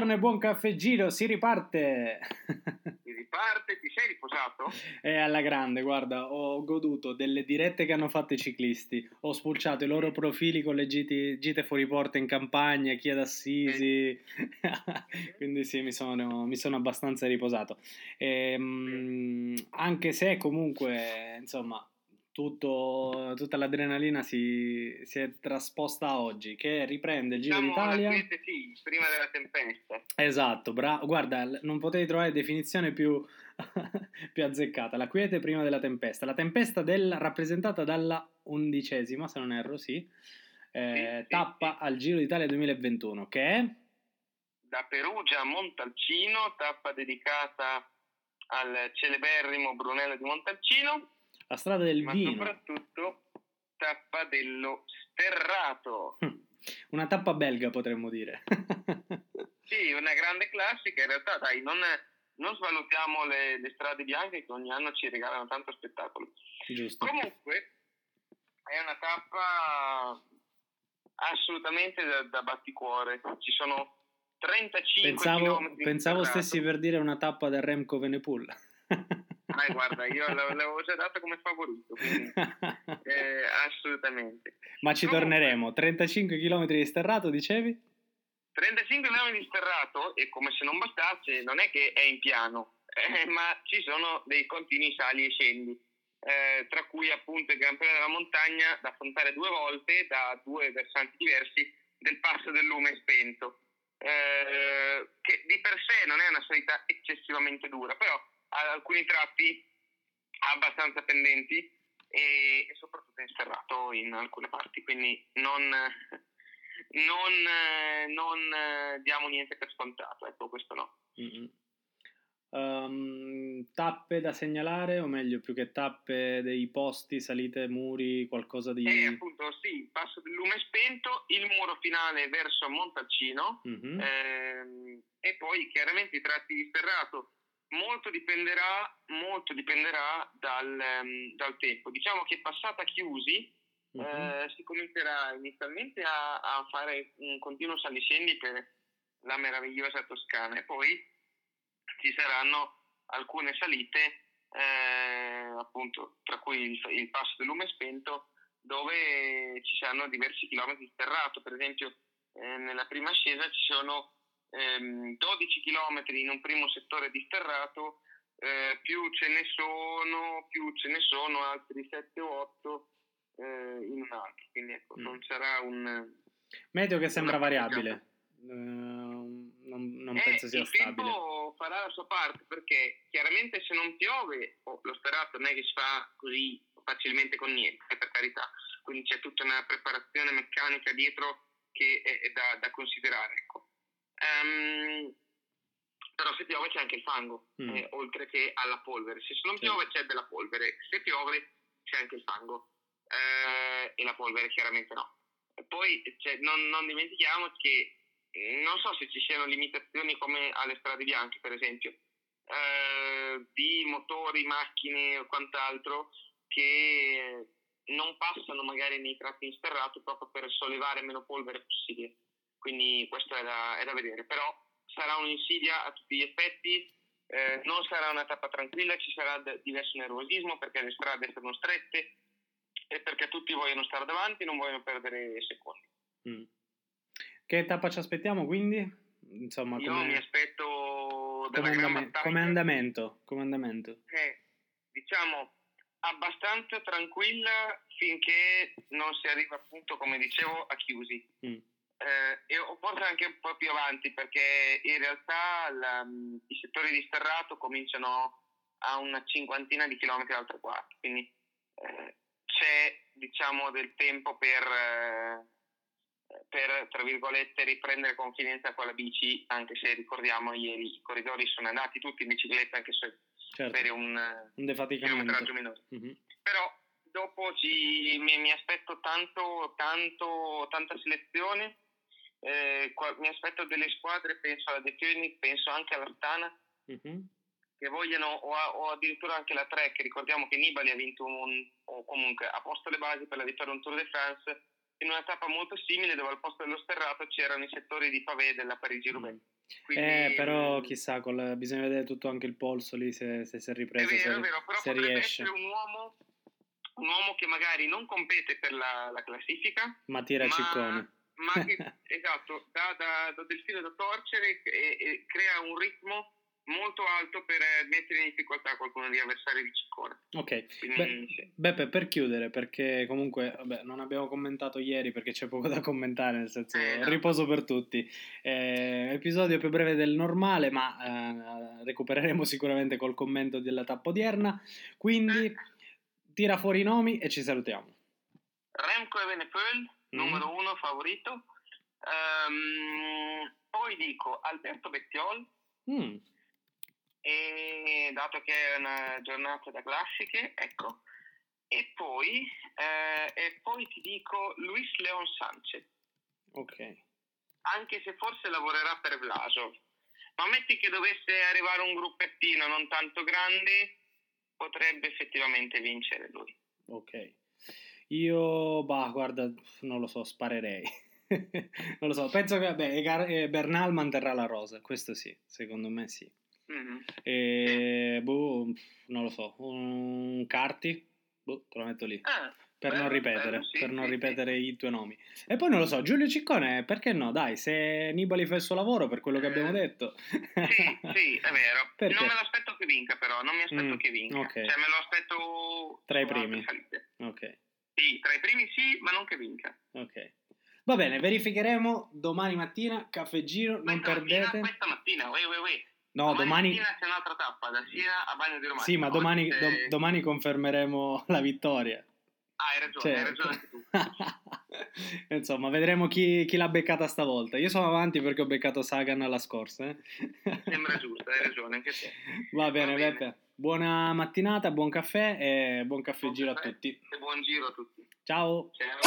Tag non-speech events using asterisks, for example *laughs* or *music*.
Buongiorno e buon caffè giro, si riparte! *laughs* Si riparte, ti sei riposato? È alla grande, guarda, ho goduto delle dirette che hanno fatto i ciclisti, ho spulciato i loro profili con le gite, gite fuori porta in campagna, chi ad Assisi, *laughs* quindi sì, mi sono, mi sono abbastanza riposato. E, um, anche se comunque, insomma, tutto, tutta l'adrenalina si, si, è trasposta oggi, che riprende il Giro diciamo d'Italia. Sì, prima della tempesta. Esatto, bra- guarda, non potevi trovare definizione più, *laughs* più azzeccata. La quiete prima della tempesta. La tempesta del, rappresentata dalla undicesima, se non erro, sì, eh, sì tappa sì. al Giro d'Italia 2021, che è... Da Perugia a Montalcino, tappa dedicata al celeberrimo Brunello di Montalcino la strada del ma vino. soprattutto tappa dello sterrato. Una tappa belga potremmo dire. *laughs* sì, una grande classica. In realtà, dai, non, non svalutiamo le, le, strade bianche che ogni anno ci regalano tanto spettacolo. Giusto. Comunque, è una tappa assolutamente da, da batticuore. Ci sono 35 pensavo, pensavo stessi per dire una tappa del Remco Venepool. *laughs* Ah, guarda, io l'avevo già dato come favorito, quindi *laughs* eh, assolutamente. Ma ci Comunque, torneremo. 35 km di sterrato, dicevi? 35 km di sterrato, e come se non bastasse, non è che è in piano, *laughs* eh, ma ci sono dei continui sali e scendi. Eh, tra cui appunto il Gran Premio della Montagna da affrontare due volte da due versanti diversi del passo del lume spento, eh, che di per sé non è una salita eccessivamente dura, però alcuni tratti abbastanza pendenti e, e soprattutto inserrato in alcune parti, quindi non, non, non diamo niente per scontato, ecco questo no. Mm-hmm. Um, tappe da segnalare, o meglio, più che tappe dei posti, salite, muri, qualcosa di... Eh, appunto, sì, passo del lume spento, il muro finale verso Montalcino, mm-hmm. ehm, e poi chiaramente i tratti di sterrato molto dipenderà, molto dipenderà dal, um, dal, tempo. Diciamo che passata chiusi uh-huh. eh, si comincerà inizialmente a, a, fare un continuo saliscendi per la meravigliosa Toscana e poi ci saranno alcune salite, eh, appunto, tra cui il, il passo del lume spento, dove ci saranno diversi chilometri di sterrato. Per esempio, eh, nella prima ascesa ci sono ehm, 12 km in un primo settore di sterrato, eh, più ce ne sono, più ce ne sono altri 7 o 8 eh, in un altro, quindi ecco, mm. non sarà un... Meteo che sembra variabile, uh, non, non eh, penso sia il stabile. Il tempo farà la sua parte perché chiaramente se non piove oh, lo sterrato non è che si fa così facilmente con niente, eh, per carità, quindi c'è tutta una preparazione meccanica dietro che è, è da, da, considerare. Ecco. Um, però se piove c'è anche il fango, mm. eh, oltre che alla polvere. Se non piove c'è della polvere, se piove c'è anche il fango eh, e la polvere chiaramente no. E poi cioè, non, non, dimentichiamo che eh, non so se ci siano limitazioni come alle strade bianche, per esempio, eh, di motori, macchine o quant'altro che non passano magari nei tratti in sterrato proprio per sollevare meno polvere possibile quindi questo è da, è da vedere, però sarà un'insidia a tutti gli effetti, eh, non sarà una tappa tranquilla, ci sarà diverso nervosismo perché le strade sono strette e perché tutti vogliono stare davanti non vogliono perdere secondi. Mm. Che tappa ci aspettiamo quindi? Insomma, Io come... mi aspetto come, andame... come andamento. Come andamento. Eh, diciamo abbastanza tranquilla finché non si arriva appunto, come dicevo, a chiusi. Mm eh, e forse anche un po' più avanti perché in realtà la, i settori di sterrato cominciano a una cinquantina di chilometri al traguardo, quindi eh, c'è diciamo del tempo per, eh, per, tra virgolette riprendere confidenza con la bici, anche se ricordiamo ieri i corridori sono andati tutti in bicicletta anche se certo. per un, un defaticamento minore. Mm-hmm. Però dopo ci, mi, mi aspetto tanto, tanto, tanta selezione eh, qua, mi aspetto delle squadre, penso alla De König, penso anche all'Astana, mm-hmm. che vogliono, o, a, o, addirittura anche la Trek. Ricordiamo che Nibali ha vinto un, o comunque ha posto le basi per la vittoria un Tour de France in una tappa molto simile dove al posto dello sterrato c'erano i settori di pavé della Parigi-Roubaix. Mm. Quindi, Eh, però mm, chissà, col- bisogna vedere tutto anche il polso lì, se, se si è È ripreso, vero, se, è vero, però se potrebbe riesce. essere un uomo, un uomo che magari non compete per la, la classifica, Ma tira ma, ciccone. Ma che, *laughs* esatto, dà, dà- dà del filo da torcere e, e crea un ritmo molto alto per eh, mettere in difficoltà qualcuno degli avversari di ciccone. Ok, Quindi, sì. Beppe, per chiudere, perché comunque vabbè, non abbiamo commentato ieri perché c'è poco da commentare, nel senso Eh, esatto. riposo per tutti. Eh, episodio più breve del normale, ma eh, recupereremo sicuramente col commento della tappa odierna. Quindi tira fuori i nomi e ci salutiamo. Remco Evenepoel, Mm. Numero uno favorito. Ehm, poi dico Alberto Bettiol, Mm, e dato che è una giornata da classiche, ecco. E poi, eh, e poi ti dico Luis Leon Sanchez, ok, anche se forse lavorerà per Vlasov. Ma metti che dovesse arrivare un gruppettino non tanto grande, potrebbe effettivamente vincere lui. ok. Io, bah, guarda, non lo so, sparerei. *laughs* non lo so, penso che vabbè, Egar- eh, Bernal manterrà la rosa, questo sì, secondo me sì. Mhm. E, boh, non lo so, un Carti, boh, te lo metto lì. Ah, Per non bello, ripetere, bello, sì, per non ripetere i tuoi nomi. E poi non lo so, Giulio Ciccone, perché no? Dai, se Nibali fa il suo lavoro, per quello che Eh, abbiamo detto. Sì, sì, è vero. *laughs* Perché? Non me lo aspetto che vinca, però. Non mi aspetto Mm, che vinca. ok. Cioè, me lo aspetto Tra i primi. ok, Sì, tra i primi sì, ma non che vinca. ok. Va bene, verificheremo domani mattina, caffè giro, non Questa mattina, perdete. questa mattina, uè, uè, uè. No, domani... mattina c'è un'altra tappa, da Siena a Bagno di Romagna. Sì, ma domani, Oggi do- c'è- domani confermeremo la vittoria. Ah, hai ragione, Cioè, hai ragione anche tu. *laughs* Insomma, vedremo chi, chi l'ha beccata stavolta. Io sono avanti perché ho beccato Sagan alla scorsa. eh. Sembra giusto, hai ragione anche te. Va bene, Va bene. Beppe. Buona mattinata, buon caffè e buon caffè buon giro caffè a tutti. E buon giro a tutti. Ciao. Ciao.